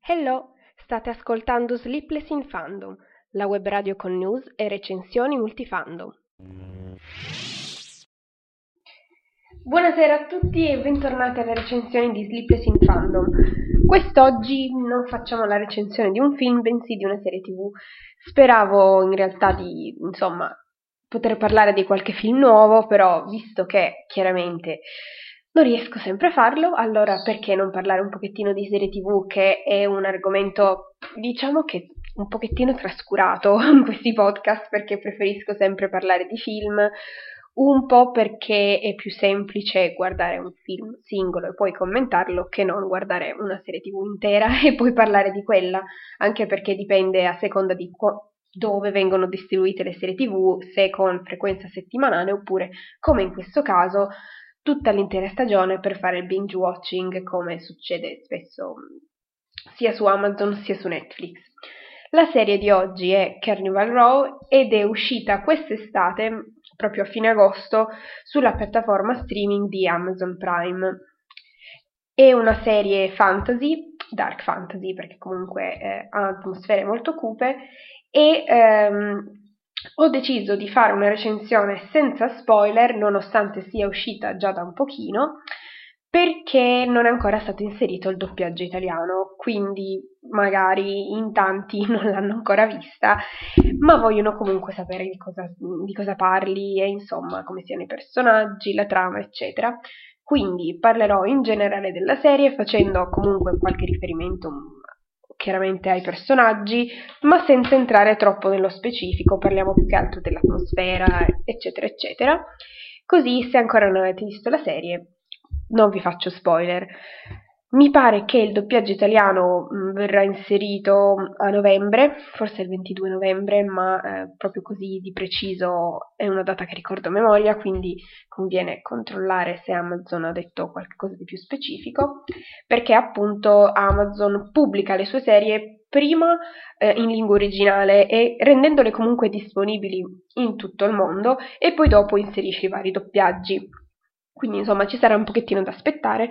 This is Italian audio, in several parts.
Hello, state ascoltando Sleepless in Fandom, la web radio con news e recensioni multifandom. Buonasera a tutti e bentornati alle recensioni di Sleepless in Fandom. Quest'oggi non facciamo la recensione di un film, bensì di una serie tv. Speravo in realtà di, insomma, poter parlare di qualche film nuovo, però visto che chiaramente non riesco sempre a farlo, allora perché non parlare un pochettino di serie tv che è un argomento, diciamo che un pochettino trascurato in questi podcast perché preferisco sempre parlare di film, un po' perché è più semplice guardare un film singolo e poi commentarlo che non guardare una serie tv intera e poi parlare di quella, anche perché dipende a seconda di qu- dove vengono distribuite le serie tv, se con frequenza settimanale oppure, come in questo caso, tutta l'intera stagione per fare il binge watching come succede spesso sia su Amazon sia su Netflix. La serie di oggi è Carnival Row ed è uscita quest'estate, proprio a fine agosto, sulla piattaforma streaming di Amazon Prime. È una serie fantasy, dark fantasy perché comunque eh, ha atmosfere molto cupe e ehm, ho deciso di fare una recensione senza spoiler, nonostante sia uscita già da un pochino, perché non è ancora stato inserito il doppiaggio italiano, quindi magari in tanti non l'hanno ancora vista, ma vogliono comunque sapere di cosa, di cosa parli e insomma come siano i personaggi, la trama, eccetera. Quindi parlerò in generale della serie facendo comunque qualche riferimento chiaramente ai personaggi, ma senza entrare troppo nello specifico, parliamo più che altro dell'atmosfera, eccetera, eccetera. Così, se ancora non avete visto la serie, non vi faccio spoiler. Mi pare che il doppiaggio italiano mm, verrà inserito a novembre, forse il 22 novembre, ma eh, proprio così di preciso è una data che ricordo a memoria, quindi conviene controllare se Amazon ha detto qualcosa di più specifico, perché appunto Amazon pubblica le sue serie prima eh, in lingua originale e rendendole comunque disponibili in tutto il mondo e poi dopo inserisce i vari doppiaggi. Quindi insomma ci sarà un pochettino da aspettare,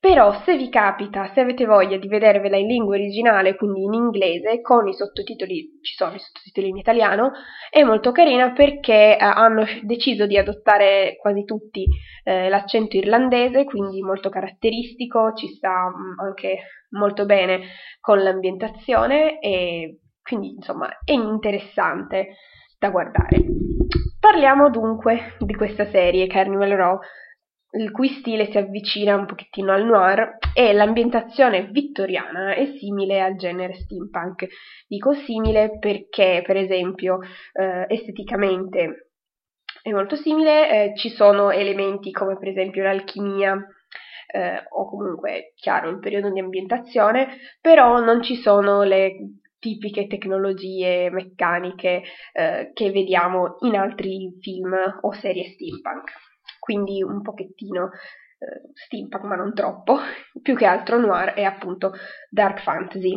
però se vi capita, se avete voglia di vedervela in lingua originale, quindi in inglese, con i sottotitoli, ci sono i sottotitoli in italiano, è molto carina perché eh, hanno deciso di adottare quasi tutti eh, l'accento irlandese, quindi molto caratteristico, ci sta mh, mm, anche molto bene con l'ambientazione e quindi insomma è interessante da guardare. Parliamo dunque di questa serie Carnival Row il cui stile si avvicina un pochettino al noir e l'ambientazione vittoriana è simile al genere steampunk. Dico simile perché, per esempio, eh, esteticamente è molto simile, eh, ci sono elementi come per esempio l'alchimia eh, o comunque, chiaro, il periodo di ambientazione, però non ci sono le tipiche tecnologie meccaniche eh, che vediamo in altri film o serie steampunk quindi un pochettino eh, steampunk ma non troppo, più che altro noir e appunto dark fantasy.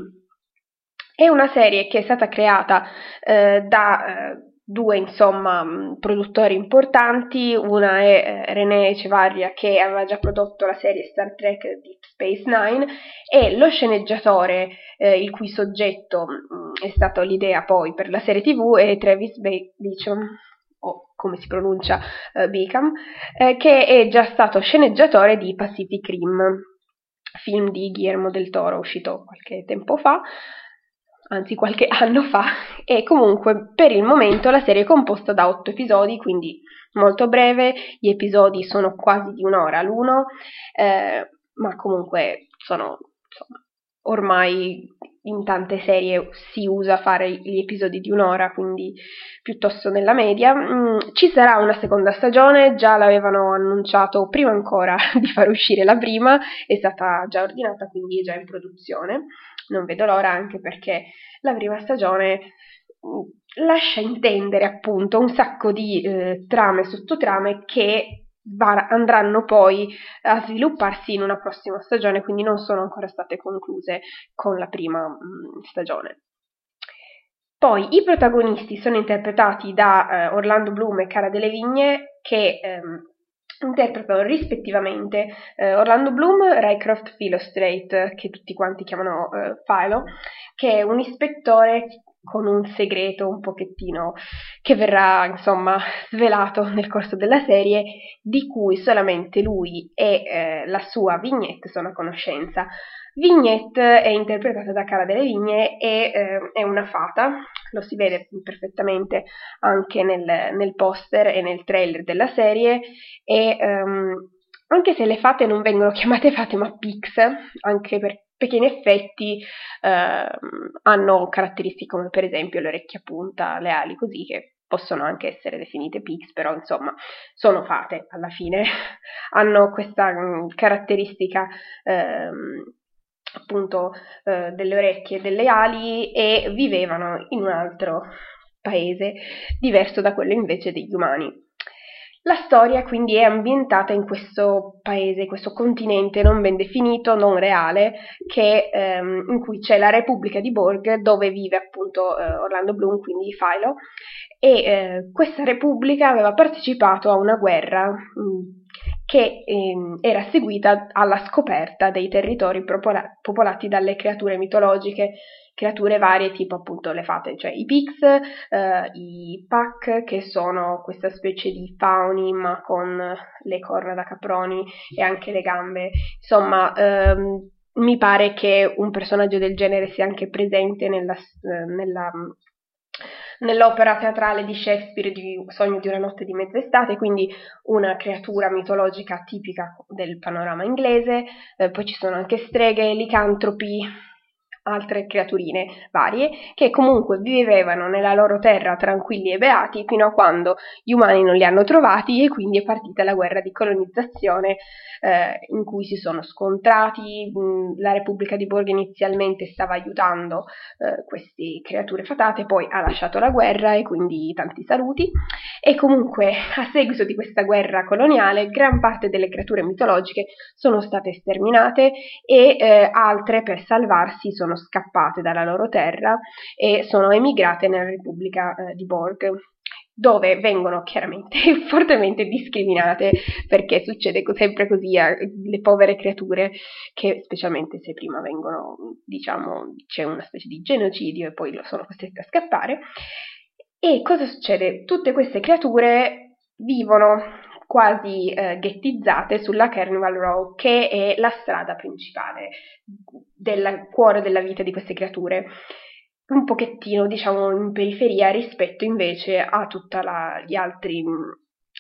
È una serie che è stata creata eh, da eh, due insomma produttori importanti, una è eh, René Echevarria che aveva già prodotto la serie Star Trek Deep Space Nine e lo sceneggiatore eh, il cui soggetto mh, è stato l'idea poi per la serie tv è Travis o come si pronuncia eh, Beacom, eh, che è già stato sceneggiatore di Pacific Rim, film di Guillermo del Toro uscito qualche tempo fa, anzi qualche anno fa, e comunque per il momento la serie è composta da otto episodi, quindi molto breve, gli episodi sono quasi di un'ora l'uno, eh, ma comunque sono insomma, ormai in tante serie si usa fare gli episodi di un'ora, quindi piuttosto nella media. Mm, ci sarà una seconda stagione, già l'avevano annunciato prima ancora di far uscire la prima, è stata già ordinata, quindi è già in produzione. Non vedo l'ora anche perché la prima stagione mm, lascia intendere appunto un sacco di eh, trame sottotrame che andranno poi a svilupparsi in una prossima stagione, quindi non sono ancora state concluse con la prima mh, mm, stagione. Poi i protagonisti sono interpretati da eh, Orlando Bloom e Cara delle Vigne, che ehm, interpretano rispettivamente eh, Orlando Bloom, Rycroft Philostrate, che tutti quanti chiamano eh, Philo, che è un ispettore con un segreto un pochettino che verrà insomma svelato nel corso della serie di cui solamente lui e eh, la sua Vignette sono a conoscenza. Vignette è interpretata da Cara delle Vigne e eh, è una fata, lo si vede perfettamente anche nel, nel poster e nel trailer della serie e um, anche se le fate non vengono chiamate fate ma pix, anche per, perché in effetti eh, hanno caratteristiche come per esempio le orecchie a punta, le ali così che possono anche essere definite pix, però insomma sono fate alla fine, hanno questa mh, caratteristica ehm, appunto eh, delle orecchie e delle ali e vivevano in un altro paese diverso da quello invece degli umani. La storia quindi è ambientata in questo paese, questo continente non ben definito, non reale, che, ehm, in cui c'è la Repubblica di Borg dove vive appunto eh, Orlando Bloom, quindi Philo, e eh, questa Repubblica aveva partecipato a una guerra mh, mm, che ehm, era seguita alla scoperta dei territori popola- popolati dalle creature mitologiche creature varie tipo appunto le fate, cioè i Pix, eh, i Pac che sono questa specie di fauni ma con le corna da caproni e anche le gambe, insomma ehm, mi pare che un personaggio del genere sia anche presente nella, nella nell'opera teatrale di Shakespeare di Sogno di una notte di mezz'estate, quindi una creatura mitologica tipica del panorama inglese, eh, poi ci sono anche streghe, licantropi, altre creaturine varie, che comunque vivevano nella loro terra tranquilli e beati fino a quando gli umani non li hanno trovati e quindi è partita la guerra di colonizzazione eh, in cui si sono scontrati. Mh, la Repubblica di Borg inizialmente stava aiutando eh, queste creature fatate, poi ha lasciato la guerra e quindi tanti saluti. E comunque a seguito di questa guerra coloniale gran parte delle creature mitologiche sono state sterminate e eh, altre per salvarsi sono sono scappate dalla loro terra e sono emigrate nella Repubblica eh, di Borg dove vengono chiaramente fortemente discriminate perché succede sempre così alle povere creature che specialmente se prima vengono diciamo c'è una specie di genocidio e poi sono costrette a scappare e cosa succede? Tutte queste creature vivono quasi eh, ghettizzate sulla Carnival Row, che è la strada principale del cuore della vita di queste creature. Un pochettino, diciamo, in periferia rispetto invece a tutti gli altri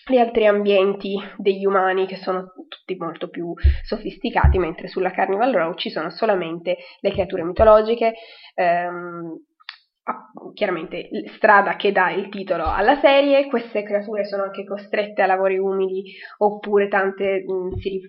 gli altri ambienti degli umani che sono tutti molto più sofisticati, mentre sulla Carnival Row ci sono solamente le creature mitologiche, ehm, chiaramente strada che dà il titolo alla serie, queste creature sono anche costrette a lavori umili oppure tante mh, si,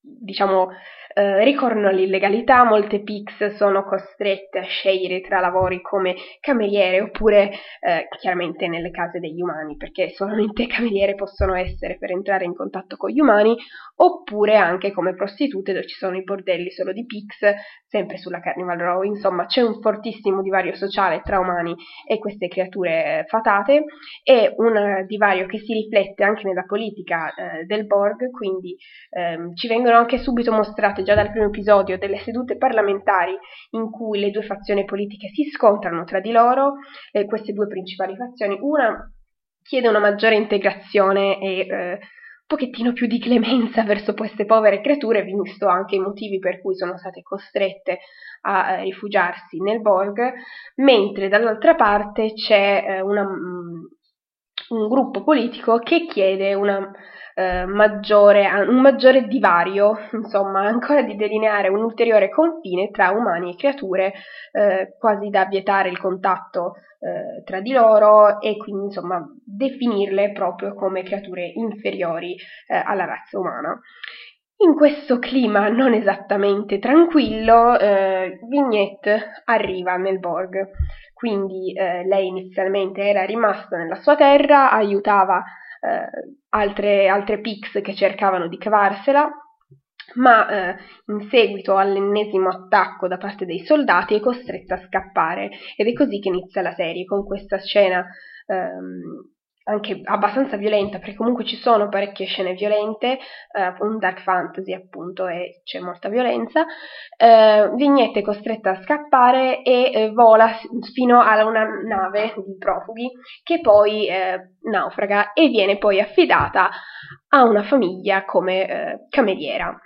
diciamo eh, ricorrono all'illegalità, molte PIX sono costrette a scegliere tra lavori come cameriere oppure eh, chiaramente nelle case degli umani, perché solamente cameriere possono essere per entrare in contatto con gli umani, oppure anche come prostitute dove ci sono i bordelli solo di PIX, sempre sulla Carnival Row, insomma c'è un fortissimo divario sociale tra umani e queste creature fatate e un divario che si riflette anche nella politica eh, del Borg, quindi ehm, ci vengono anche subito mostrate già dal primo episodio delle sedute parlamentari in cui le due fazioni politiche si scontrano tra di loro, eh, queste due principali fazioni, una chiede una maggiore integrazione e eh, pochettino più di clemenza verso queste povere creature, visto anche i motivi per cui sono state costrette a eh, rifugiarsi nel Borg, mentre dall'altra parte c'è eh, una, mm, un gruppo politico che chiede una eh, maggiore, un maggiore divario, insomma, ancora di delineare un ulteriore confine tra umani e creature, eh, quasi da vietare il contatto eh, tra di loro e quindi, insomma, definirle proprio come creature inferiori eh, alla razza umana. In questo clima non esattamente tranquillo, eh, Vignette arriva nel Borg. Quindi eh, lei inizialmente era rimasta nella sua terra, aiutava eh, altre, altre Pix che cercavano di cavarsela, ma eh, in seguito all'ennesimo attacco da parte dei soldati è costretta a scappare. Ed è così che inizia la serie con questa scena ehm, anche abbastanza violenta, perché comunque ci sono parecchie scene violente, eh, un dark fantasy appunto e c'è molta violenza, eh, Vignette è costretta a scappare e eh, vola fino a una nave di profughi che poi eh, naufraga e viene poi affidata a una famiglia come eh, cameriera.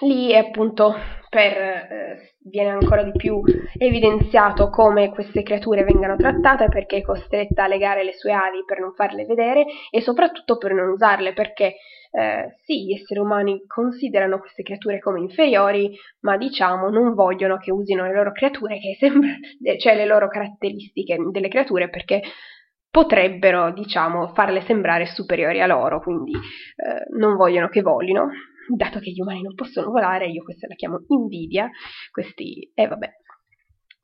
Lì appunto per, eh, viene ancora di più evidenziato come queste creature vengano trattate perché è costretta a legare le sue ali per non farle vedere e soprattutto per non usarle perché eh, sì, gli esseri umani considerano queste creature come inferiori, ma diciamo non vogliono che usino le loro creature, che sembra, cioè le loro caratteristiche delle creature perché potrebbero, diciamo, farle sembrare superiori a loro, quindi eh, non vogliono che volino dato che gli umani non possono volare, io questa la chiamo invidia, questi, e eh, vabbè.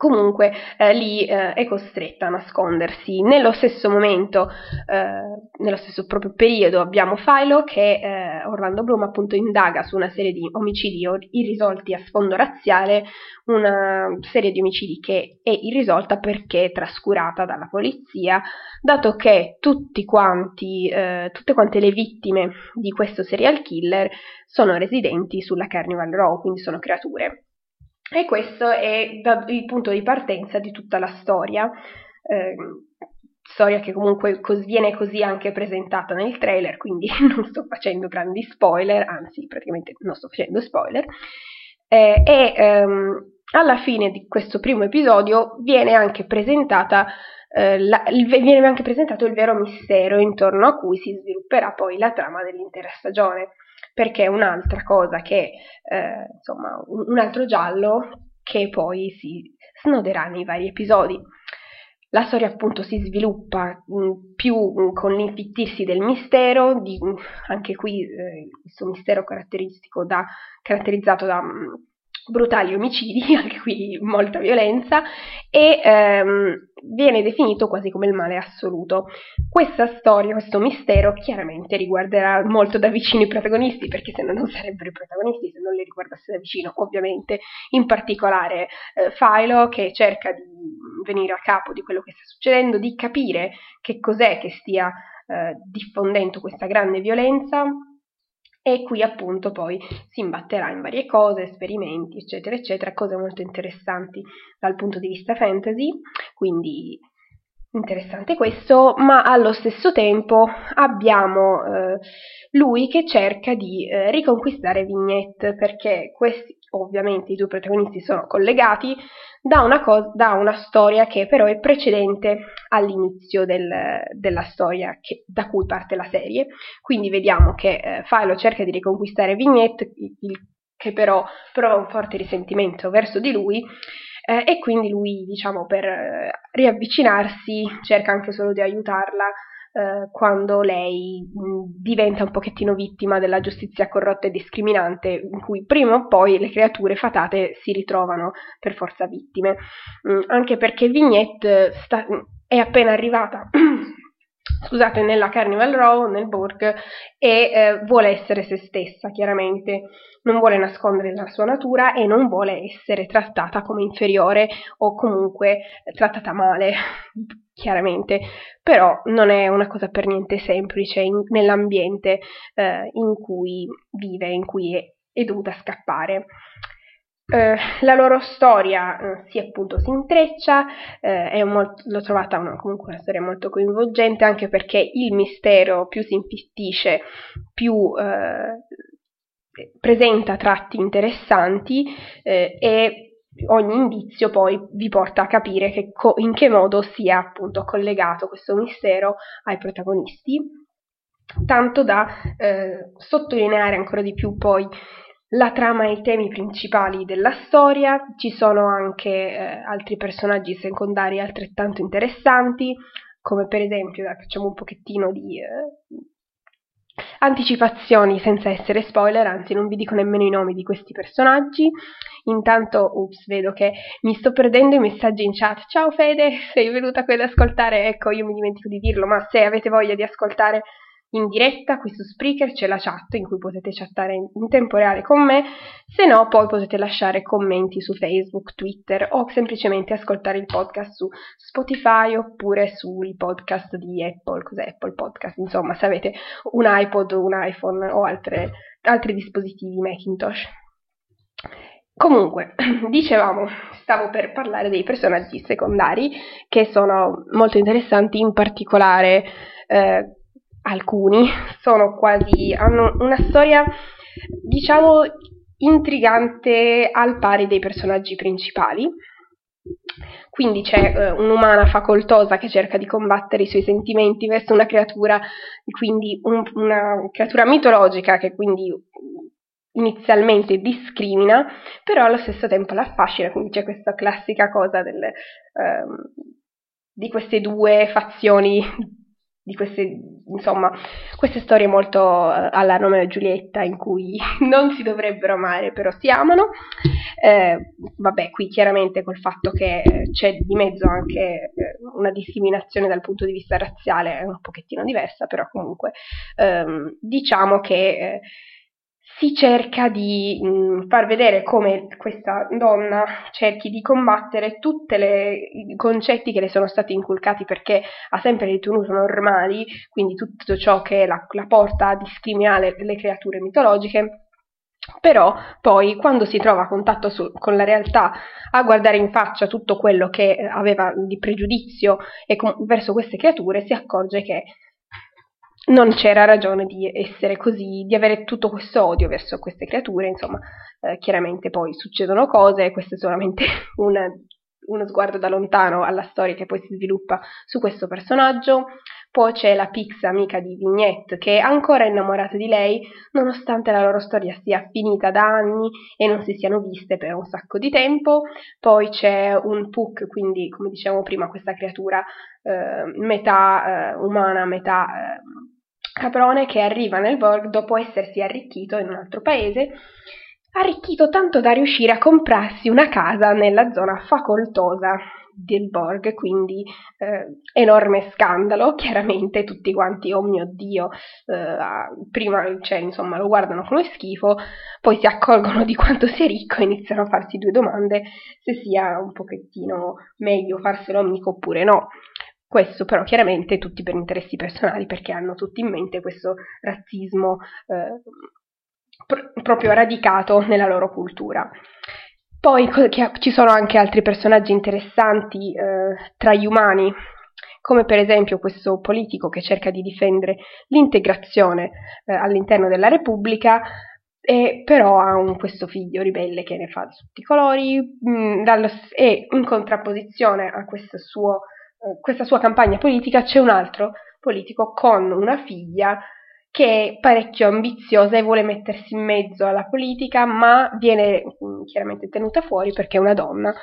Comunque eh, lì eh, è costretta a nascondersi. Nello stesso momento, eh, nello stesso proprio periodo, abbiamo Philo che eh, Orlando Bloom appunto indaga su una serie di omicidi irrisolti a sfondo razziale, una serie di omicidi che è irrisolta perché trascurata dalla polizia, dato che tutti quanti, eh, tutte quante le vittime di questo serial killer sono residenti sulla Carnival Row, quindi sono creature. E questo è il punto di partenza di tutta la storia, eh, storia che comunque cos- viene così anche presentata nel trailer, quindi non sto facendo grandi spoiler, anzi praticamente non sto facendo spoiler. Eh, e ehm, alla fine di questo primo episodio viene anche eh, la, viene anche presentato il vero mistero intorno a cui si svilupperà poi la trama dell'intera stagione perché è un'altra cosa che, eh, insomma, un, altro giallo che poi si snoderà nei vari episodi. La storia appunto si sviluppa mh, mm, più mh, mm, con l'infittirsi del mistero, di, mh, anche qui eh, questo mistero caratteristico da, caratterizzato da brutali omicidi, anche qui molta violenza, e ehm, viene definito quasi come il male assoluto. Questa storia, questo mistero, chiaramente riguarderà molto da vicino i protagonisti, perché se no non sarebbero i protagonisti se non li riguardasse da vicino, ovviamente, in particolare eh, Philo che cerca di venire a capo di quello che sta succedendo, di capire che cos'è che stia eh, diffondendo questa grande violenza e qui appunto poi si imbatterà in varie cose, esperimenti, eccetera, eccetera, cose molto interessanti dal punto di vista fantasy, quindi interessante questo, ma allo stesso tempo abbiamo eh, lui che cerca di eh, riconquistare Vignette perché questi ovviamente i due protagonisti sono collegati da una, co- da una storia che però è precedente all'inizio del, della storia che, da cui parte la serie. Quindi vediamo che eh, Philo cerca di riconquistare Vignette, il, che però prova un forte risentimento verso di lui. Eh, e quindi lui, diciamo, per eh, riavvicinarsi cerca anche solo di aiutarla eh, quando lei mh, diventa un pochettino vittima della giustizia corrotta e discriminante, in cui prima o poi le creature fatate si ritrovano per forza vittime. Mh, anche perché Vignette sta, è appena arrivata. scusate, nella Carnival Row, nel Borg, e eh, vuole essere se stessa, chiaramente. Non vuole nascondere la sua natura e non vuole essere trattata come inferiore o comunque trattata male chiaramente, però non è una cosa per niente semplice in, nell'ambiente eh, in cui vive, in cui è, è dovuta scappare. Eh, la loro storia eh, si appunto si intreccia, eh, molto, l'ho trovata una, comunque una storia molto coinvolgente anche perché il mistero più si infittisce, più eh, presenta tratti interessanti eh, e ogni indizio poi vi porta a capire che co- in che modo sia appunto collegato questo mistero ai protagonisti, tanto da eh, sottolineare ancora di più poi la trama e i temi principali della storia, ci sono anche eh, altri personaggi secondari altrettanto interessanti, come per esempio, facciamo un pochettino di eh, anticipazioni senza essere spoiler, anzi non vi dico nemmeno i nomi di questi personaggi. Intanto, ups, vedo che mi sto perdendo i messaggi in chat. Ciao Fede, sei venuta qui ad ascoltare? Ecco, io mi dimentico di dirlo, ma se avete voglia di ascoltare in diretta qui su Spreaker c'è la chat in cui potete chattare in tempo reale con me, se no poi potete lasciare commenti su Facebook, Twitter o semplicemente ascoltare il podcast su Spotify oppure sui podcast di Apple, cos'è Apple Podcast, insomma se avete un iPod, un iPhone o altre, altri dispositivi Macintosh. Comunque, dicevamo, stavo per parlare dei personaggi secondari che sono molto interessanti, in particolare eh, alcuni sono quasi hanno una storia diciamo intrigante al pari dei personaggi principali. Quindi c'è eh, un'umana facoltosa che cerca di combattere i suoi sentimenti verso una creatura, quindi un, una creatura mitologica che quindi inizialmente discrimina, però allo stesso tempo la affascina, quindi c'è questa classica cosa del, ehm, di queste due fazioni, di queste, insomma, queste storie molto eh, alla Romeo e Giulietta in cui non si dovrebbero amare, però si amano. Eh, vabbè, qui chiaramente col fatto che c'è di mezzo anche eh, una discriminazione dal punto di vista razziale un pochettino diversa, però comunque ehm, diciamo che eh, si cerca di mh, mm, far vedere come questa donna cerchi di combattere tutti i concetti che le sono stati inculcati perché ha sempre ritenuto normali, quindi tutto ciò che la, la porta a discriminare le creature mitologiche, però poi quando si trova a contatto su, con la realtà, a guardare in faccia tutto quello che aveva di pregiudizio com- verso queste creature, si accorge che non c'era ragione di essere così, di avere tutto questo odio verso queste creature, insomma, eh, chiaramente poi succedono cose, questo è solamente un, uno sguardo da lontano alla storia che poi si sviluppa su questo personaggio. Poi c'è la Pix, amica di Vignette, che è ancora innamorata di lei, nonostante la loro storia sia finita da anni e non si siano viste per un sacco di tempo. Poi c'è un Puck, quindi come dicevamo prima, questa creatura eh, metà eh, umana, metà eh, caprone, che arriva nel Borg dopo essersi arricchito in un altro paese arricchito tanto da riuscire a comprarsi una casa nella zona facoltosa del Borg, quindi eh, enorme scandalo, chiaramente tutti quanti, oh mio Dio, eh, prima cioè, insomma, lo guardano come schifo, poi si accorgono di quanto sia ricco e iniziano a farsi due domande se sia un pochettino meglio farselo amico oppure no. Questo però chiaramente tutti per interessi personali perché hanno tutti in mente questo razzismo eh, pr- proprio radicato nella loro cultura. Poi ci sono anche altri personaggi interessanti eh, tra gli umani, come per esempio questo politico che cerca di difendere l'integrazione eh, all'interno della Repubblica, e però ha un, questo figlio ribelle che ne fa di tutti i colori mh, mm, dallo, e in contrapposizione a suo, eh, questa sua campagna politica c'è un altro politico con una figlia che è parecchio ambiziosa e vuole mettersi in mezzo alla politica, ma viene mm, chiaramente tenuta fuori perché è una donna.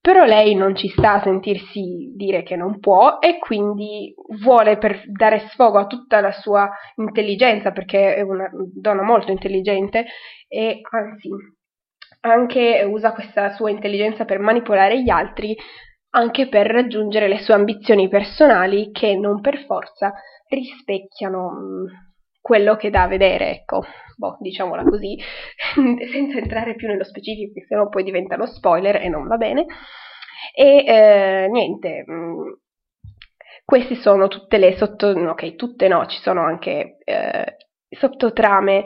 Però lei non ci sta a sentirsi dire che non può e quindi vuole per dare sfogo a tutta la sua intelligenza, perché è una donna molto intelligente e anzi anche usa questa sua intelligenza per manipolare gli altri, anche per raggiungere le sue ambizioni personali che non per forza rispecchiano mm, quello che dà a vedere, ecco, boh, diciamola così, senza entrare più nello specifico, perché sennò poi diventano spoiler e non va bene. E eh, niente, mm, queste sono tutte le sotto, ok, tutte no, ci sono anche eh, sottotrame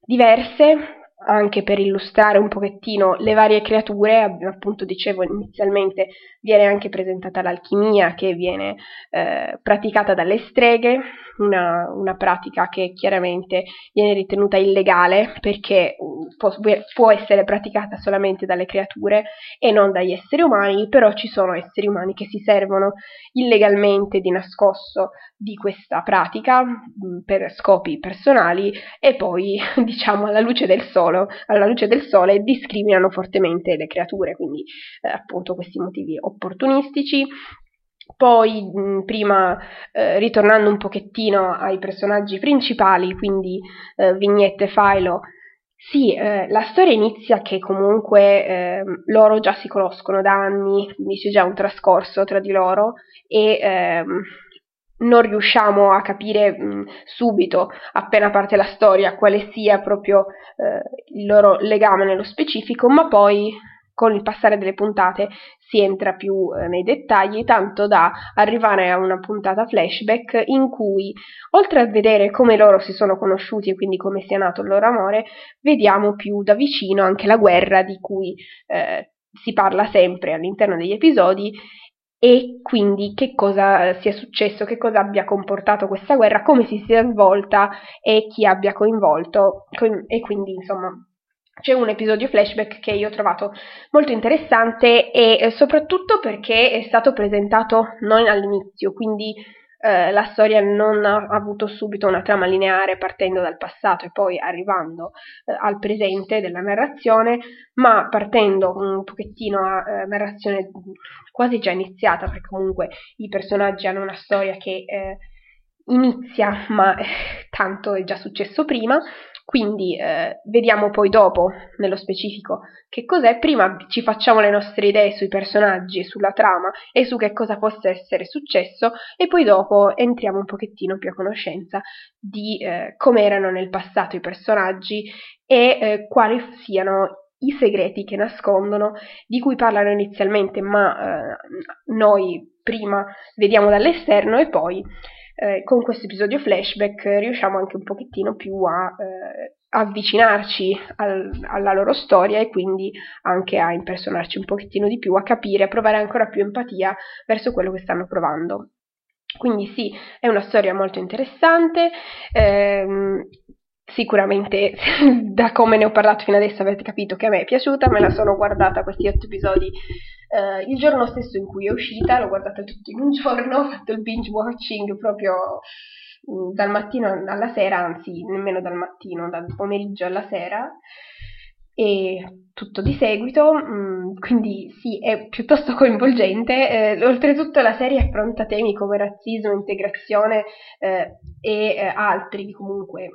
diverse, anche per illustrare un pochettino le varie creature, appunto dicevo inizialmente viene anche presentata l'alchimia che viene eh, praticata dalle streghe, una, una, pratica che chiaramente viene ritenuta illegale perché mm, può, può, essere praticata solamente dalle creature e non dagli esseri umani, però ci sono esseri umani che si servono illegalmente di nascosto di questa pratica mm, per scopi personali e poi diciamo alla luce del sole, alla luce del sole discriminano fortemente le creature, quindi eh, appunto questi motivi opportunistici. Poi, prima, eh, ritornando un pochettino ai personaggi principali, quindi eh, Vignette e Philo, sì, eh, la storia inizia che comunque eh, loro già si conoscono da anni, quindi c'è già un trascorso tra di loro e ehm, non riusciamo a capire mh, subito, appena parte la storia, quale sia proprio eh, il loro legame nello specifico, ma poi con il passare delle puntate si entra più eh, nei dettagli, tanto da arrivare a una puntata flashback in cui, oltre a vedere come loro si sono conosciuti e quindi come sia nato il loro amore, vediamo più da vicino anche la guerra di cui eh, si parla sempre all'interno degli episodi e quindi che cosa sia successo, che cosa abbia comportato questa guerra, come si sia svolta e chi abbia coinvolto e quindi insomma c'è un episodio flashback che io ho trovato molto interessante e eh, soprattutto perché è stato presentato non all'inizio, quindi eh, la storia non ha avuto subito una trama lineare partendo dal passato e poi arrivando eh, al presente della narrazione, ma partendo un pochettino a eh, narrazione quasi già iniziata, perché comunque i personaggi hanno una storia che eh, inizia, ma eh, tanto è già successo prima, quindi eh, vediamo poi dopo, nello specifico, che cos'è. Prima ci facciamo le nostre idee sui personaggi, sulla trama e su che cosa possa essere successo e poi dopo entriamo un pochettino più a conoscenza di eh, come erano nel passato i personaggi e eh, quali siano i segreti che nascondono, di cui parlano inizialmente, ma eh, noi prima vediamo dall'esterno e poi eh, con questo episodio flashback riusciamo anche un pochettino più a eh, avvicinarci al, alla loro storia e quindi anche a impersonarci un pochettino di più, a capire, a provare ancora più empatia verso quello che stanno provando. Quindi sì, è una storia molto interessante. Ehm, sicuramente da come ne ho parlato fino adesso avete capito che a me è piaciuta, me la sono guardata questi otto episodi Uh, il giorno stesso in cui è uscita, l'ho guardata tutto in un giorno, ho fatto il binge watching proprio mm, dal mattino alla sera, anzi nemmeno dal mattino, dal pomeriggio alla sera e tutto di seguito, mh, mm, quindi sì, è piuttosto coinvolgente. Eh, oltretutto la serie affronta temi come razzismo, integrazione eh, e eh, altri comunque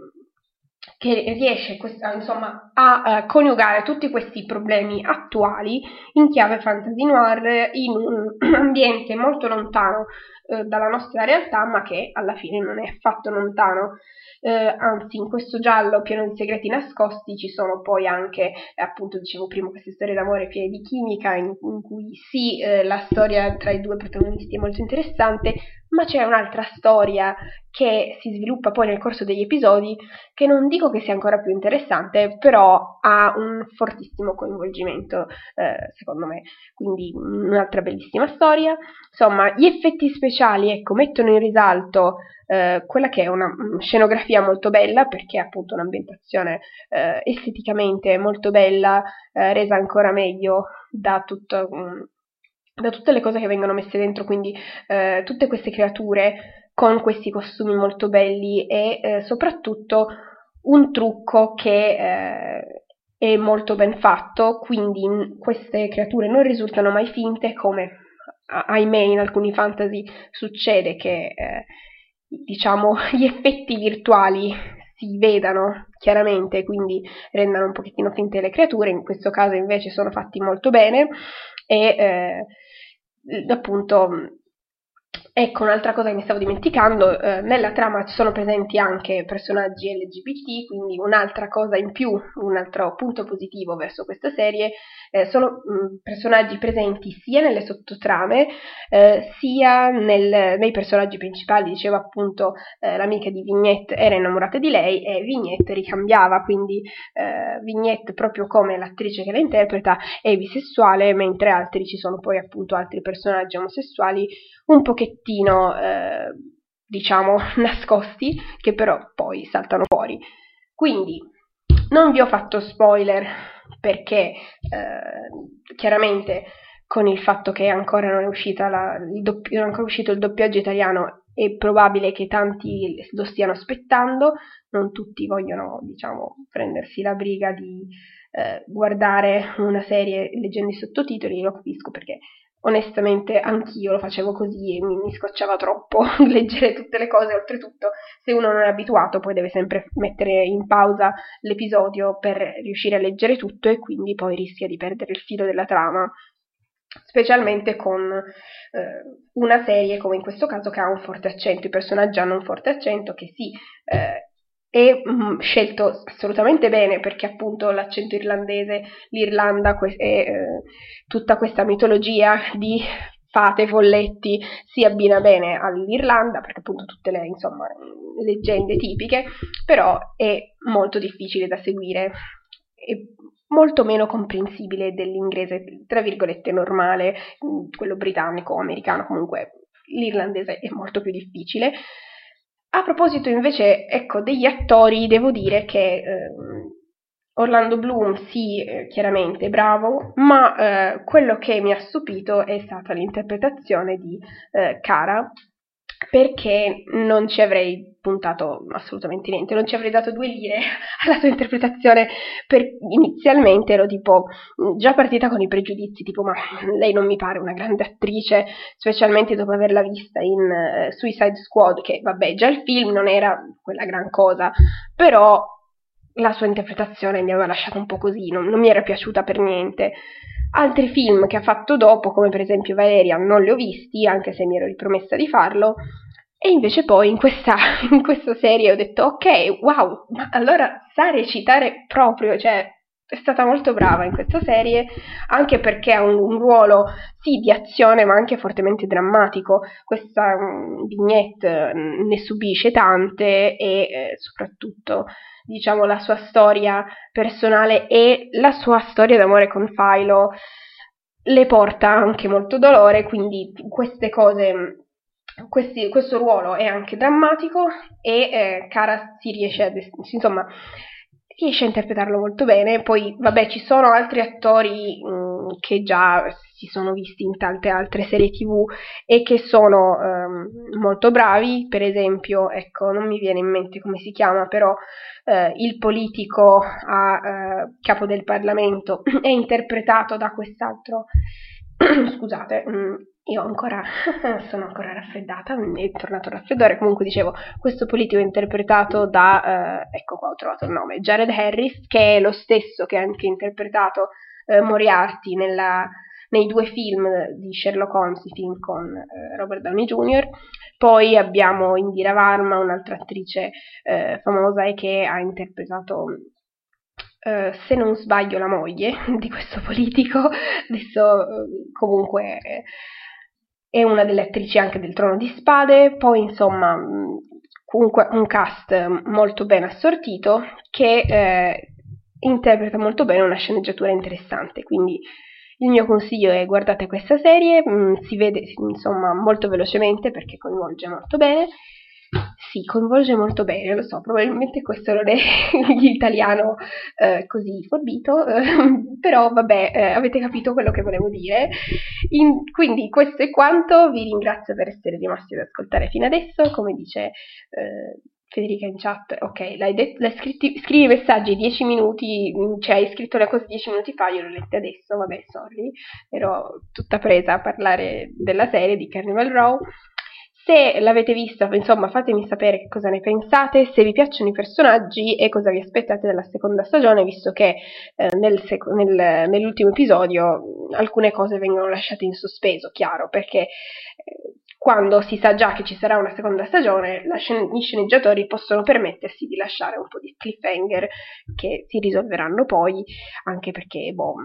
che riesce questa, insomma, a uh, coniugare tutti questi problemi attuali in chiave fantasy noir in un ambiente molto lontano uh, dalla nostra realtà, ma che alla fine non è affatto lontano. Uh, anzi, in questo giallo pieno di segreti nascosti ci sono poi anche, appunto, dicevo prima, queste storie d'amore piene di chimica, in, in cui sì, la storia tra i due protagonisti è molto interessante, ma c'è un'altra storia che si sviluppa poi nel corso degli episodi che non dico che sia ancora più interessante, però ha un fortissimo coinvolgimento, eh, secondo me. Quindi un'altra bellissima storia. Insomma, gli effetti speciali, ecco, mettono in risalto eh, quella che è una scenografia molto bella, perché è appunto un'ambientazione eh, esteticamente molto bella, eh, resa ancora meglio da tutto... Um, da tutte le cose che vengono messe dentro, quindi eh, tutte queste creature con questi costumi molto belli e eh, soprattutto un trucco che eh, è molto ben fatto, quindi queste creature non risultano mai finte come ahimè in alcuni fantasy succede che eh, diciamo gli effetti virtuali si vedano chiaramente, quindi rendano un pochettino finte le creature, in questo caso invece sono fatti molto bene e eh, appunto Ecco, un'altra cosa che mi stavo dimenticando, eh, nella trama ci sono presenti anche personaggi LGBT, quindi un'altra cosa in più, un altro punto positivo verso questa serie, eh, sono mh, personaggi presenti sia nelle sottotrame, eh, sia nel, nei personaggi principali, dicevo appunto eh, l'amica di Vignette era innamorata di lei e Vignette ricambiava, quindi eh, Vignette proprio come l'attrice che la interpreta è bisessuale, mentre altri ci sono poi appunto altri personaggi omosessuali un pochettino, eh, diciamo, nascosti, che però poi saltano fuori. Quindi, non vi ho fatto spoiler perché eh, chiaramente con il fatto che ancora non è, la, doppio, non è ancora uscito il doppiaggio italiano è probabile che tanti lo stiano aspettando, non tutti vogliono, diciamo, prendersi la briga di eh, guardare una serie leggendo i sottotitoli, lo capisco perché onestamente anch'io lo facevo così e mi, mi scocciava troppo leggere tutte le cose, oltretutto se uno non è abituato poi deve sempre mettere in pausa l'episodio per riuscire a leggere tutto e quindi poi rischia di perdere il filo della trama. Specialmente con eh, una serie come in questo caso che ha un forte accento, i personaggi hanno un forte accento che sì, eh, è mh, mm, scelto assolutamente bene perché appunto l'accento irlandese, l'Irlanda e eh, tutta questa mitologia di fate, folletti si abbina bene all'Irlanda perché appunto tutte le insomma, leggende tipiche, però è molto difficile da seguire e molto meno comprensibile dell'inglese tra virgolette normale, quello britannico o americano, comunque l'irlandese è molto più difficile. A proposito invece, ecco, degli attori, devo dire che eh, Orlando Bloom sì, eh, chiaramente bravo, ma eh, quello che mi ha stupito è stata l'interpretazione di eh, Cara, perché non ci avrei puntato assolutamente niente, non ci avrei dato due lire alla sua interpretazione, per, inizialmente ero tipo già partita con i pregiudizi, tipo ma lei non mi pare una grande attrice, specialmente dopo averla vista in uh, Suicide Squad, che vabbè già il film non era quella gran cosa, però la sua interpretazione mi aveva lasciato un po' così, non, non mi era piaciuta per niente. Altri film che ha fatto dopo, come per esempio Valeria, non li ho visti, anche se mi ero ripromessa di farlo. E invece poi in questa, in questa serie ho detto, ok, wow, ma allora sa recitare proprio, cioè è stata molto brava in questa serie, anche perché ha un, un ruolo sì di azione, ma anche fortemente drammatico. Questa um, vignette mm, ne subisce tante e eh, soprattutto diciamo, la sua storia personale e la sua storia d'amore con Philo le porta anche molto dolore, quindi queste cose, questi, questo ruolo è anche drammatico e eh, Cara si riesce a, insomma, riesce a interpretarlo molto bene. Poi, vabbè, ci sono altri attori mh, mm, che già si sono visti in tante altre serie tv e che sono um, molto bravi. Per esempio, ecco, non mi viene in mente come si chiama, però uh, il politico a uh, capo del Parlamento è interpretato da quest'altro. Scusate, mh, mm, io ancora sono ancora raffreddata, è tornato il raffreddore, comunque dicevo, questo politico è interpretato da, eh, ecco qua ho trovato il nome, Jared Harris, che è lo stesso che ha anche interpretato eh, Moriarty nella, nei due film di Sherlock Holmes, i film con eh, Robert Downey Jr., poi abbiamo Indira Varma, un'altra attrice eh, famosa e che ha interpretato Uh, se non sbaglio la moglie di questo politico, adesso uh, comunque è una delle attrici anche del Trono di Spade, poi insomma comunque un cast molto ben assortito che eh, interpreta molto bene una sceneggiatura interessante, quindi il mio consiglio è guardate questa serie, mh, mm, si vede insomma molto velocemente perché coinvolge molto bene sì, coinvolge molto bene, lo so, probabilmente questo non è l'italiano eh, così forbito, eh, però vabbè, eh, avete capito quello che volevo dire. In, quindi questo è quanto, vi ringrazio per essere rimasti ad ascoltare fino adesso, come dice eh, Federica in chat, ok, l'hai, detto, l'hai scritti, scrivi messaggi 10 minuti, cioè hai scritto le cose 10 minuti fa, io le ho lette adesso, vabbè, sorry, ero tutta presa a parlare della serie di Carnival Row. Se l'avete vista, insomma, fatemi sapere cosa ne pensate, se vi piacciono i personaggi e cosa vi aspettate dalla seconda stagione, visto che eh, nel sec- nel, nell'ultimo episodio alcune cose vengono lasciate in sospeso, chiaro, perché eh, quando si sa già che ci sarà una seconda stagione, scen- gli sceneggiatori possono permettersi di lasciare un po' di cliffhanger che si risolveranno poi, anche perché boh,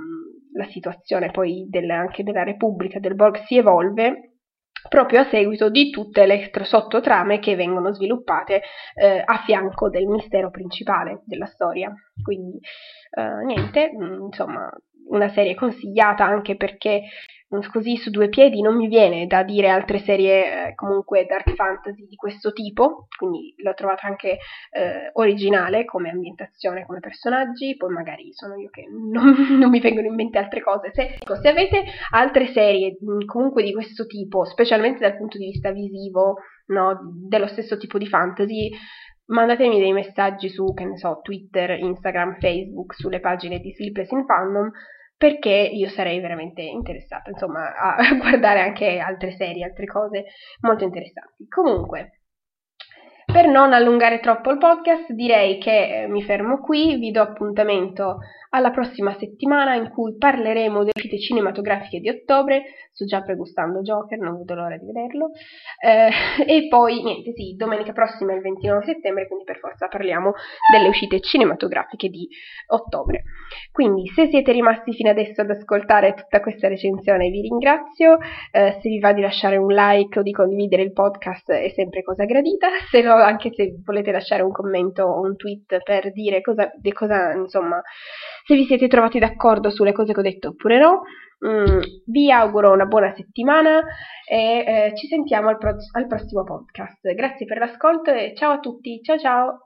la situazione poi del, anche della Repubblica, del Borg si evolve proprio a seguito di tutte le sottotrame che vengono sviluppate eh, a fianco del mistero principale della storia. Quindi eh, niente, mm, insomma, una serie consigliata anche perché così su due piedi non mi viene da dire altre serie eh, comunque dark fantasy di questo tipo, quindi l'ho trovata anche eh, originale come ambientazione, come personaggi, poi magari sono io che non, non mi vengono in mente altre cose. Se, ecco, se avete altre serie comunque di questo tipo, specialmente dal punto di vista visivo, no, dello stesso tipo di fantasy, mandatemi dei messaggi su, che ne so, Twitter, Instagram, Facebook, sulle pagine di Sleepless in Fandom, perché io sarei veramente interessata, insomma, a guardare anche altre serie, altre cose molto interessanti. Comunque, Per non allungare troppo il podcast, direi che eh, mi fermo qui, vi do appuntamento alla prossima settimana in cui parleremo delle uscite cinematografiche di ottobre, sto già pregustando Joker, non vedo l'ora di vederlo, eh, e poi niente, sì, domenica prossima è il 29 settembre, quindi per forza parliamo delle uscite cinematografiche di ottobre. Quindi se siete rimasti fino adesso ad ascoltare tutta questa recensione vi ringrazio, eh, se vi va di lasciare un like o di condividere il podcast è sempre cosa gradita, se no anche se volete lasciare un commento o un tweet per dire cosa, cosa insomma se vi siete trovati d'accordo sulle cose che ho detto oppure no. Mm, vi auguro una buona settimana e eh, ci sentiamo al, pro- al prossimo podcast. Grazie per l'ascolto e ciao a tutti, ciao ciao!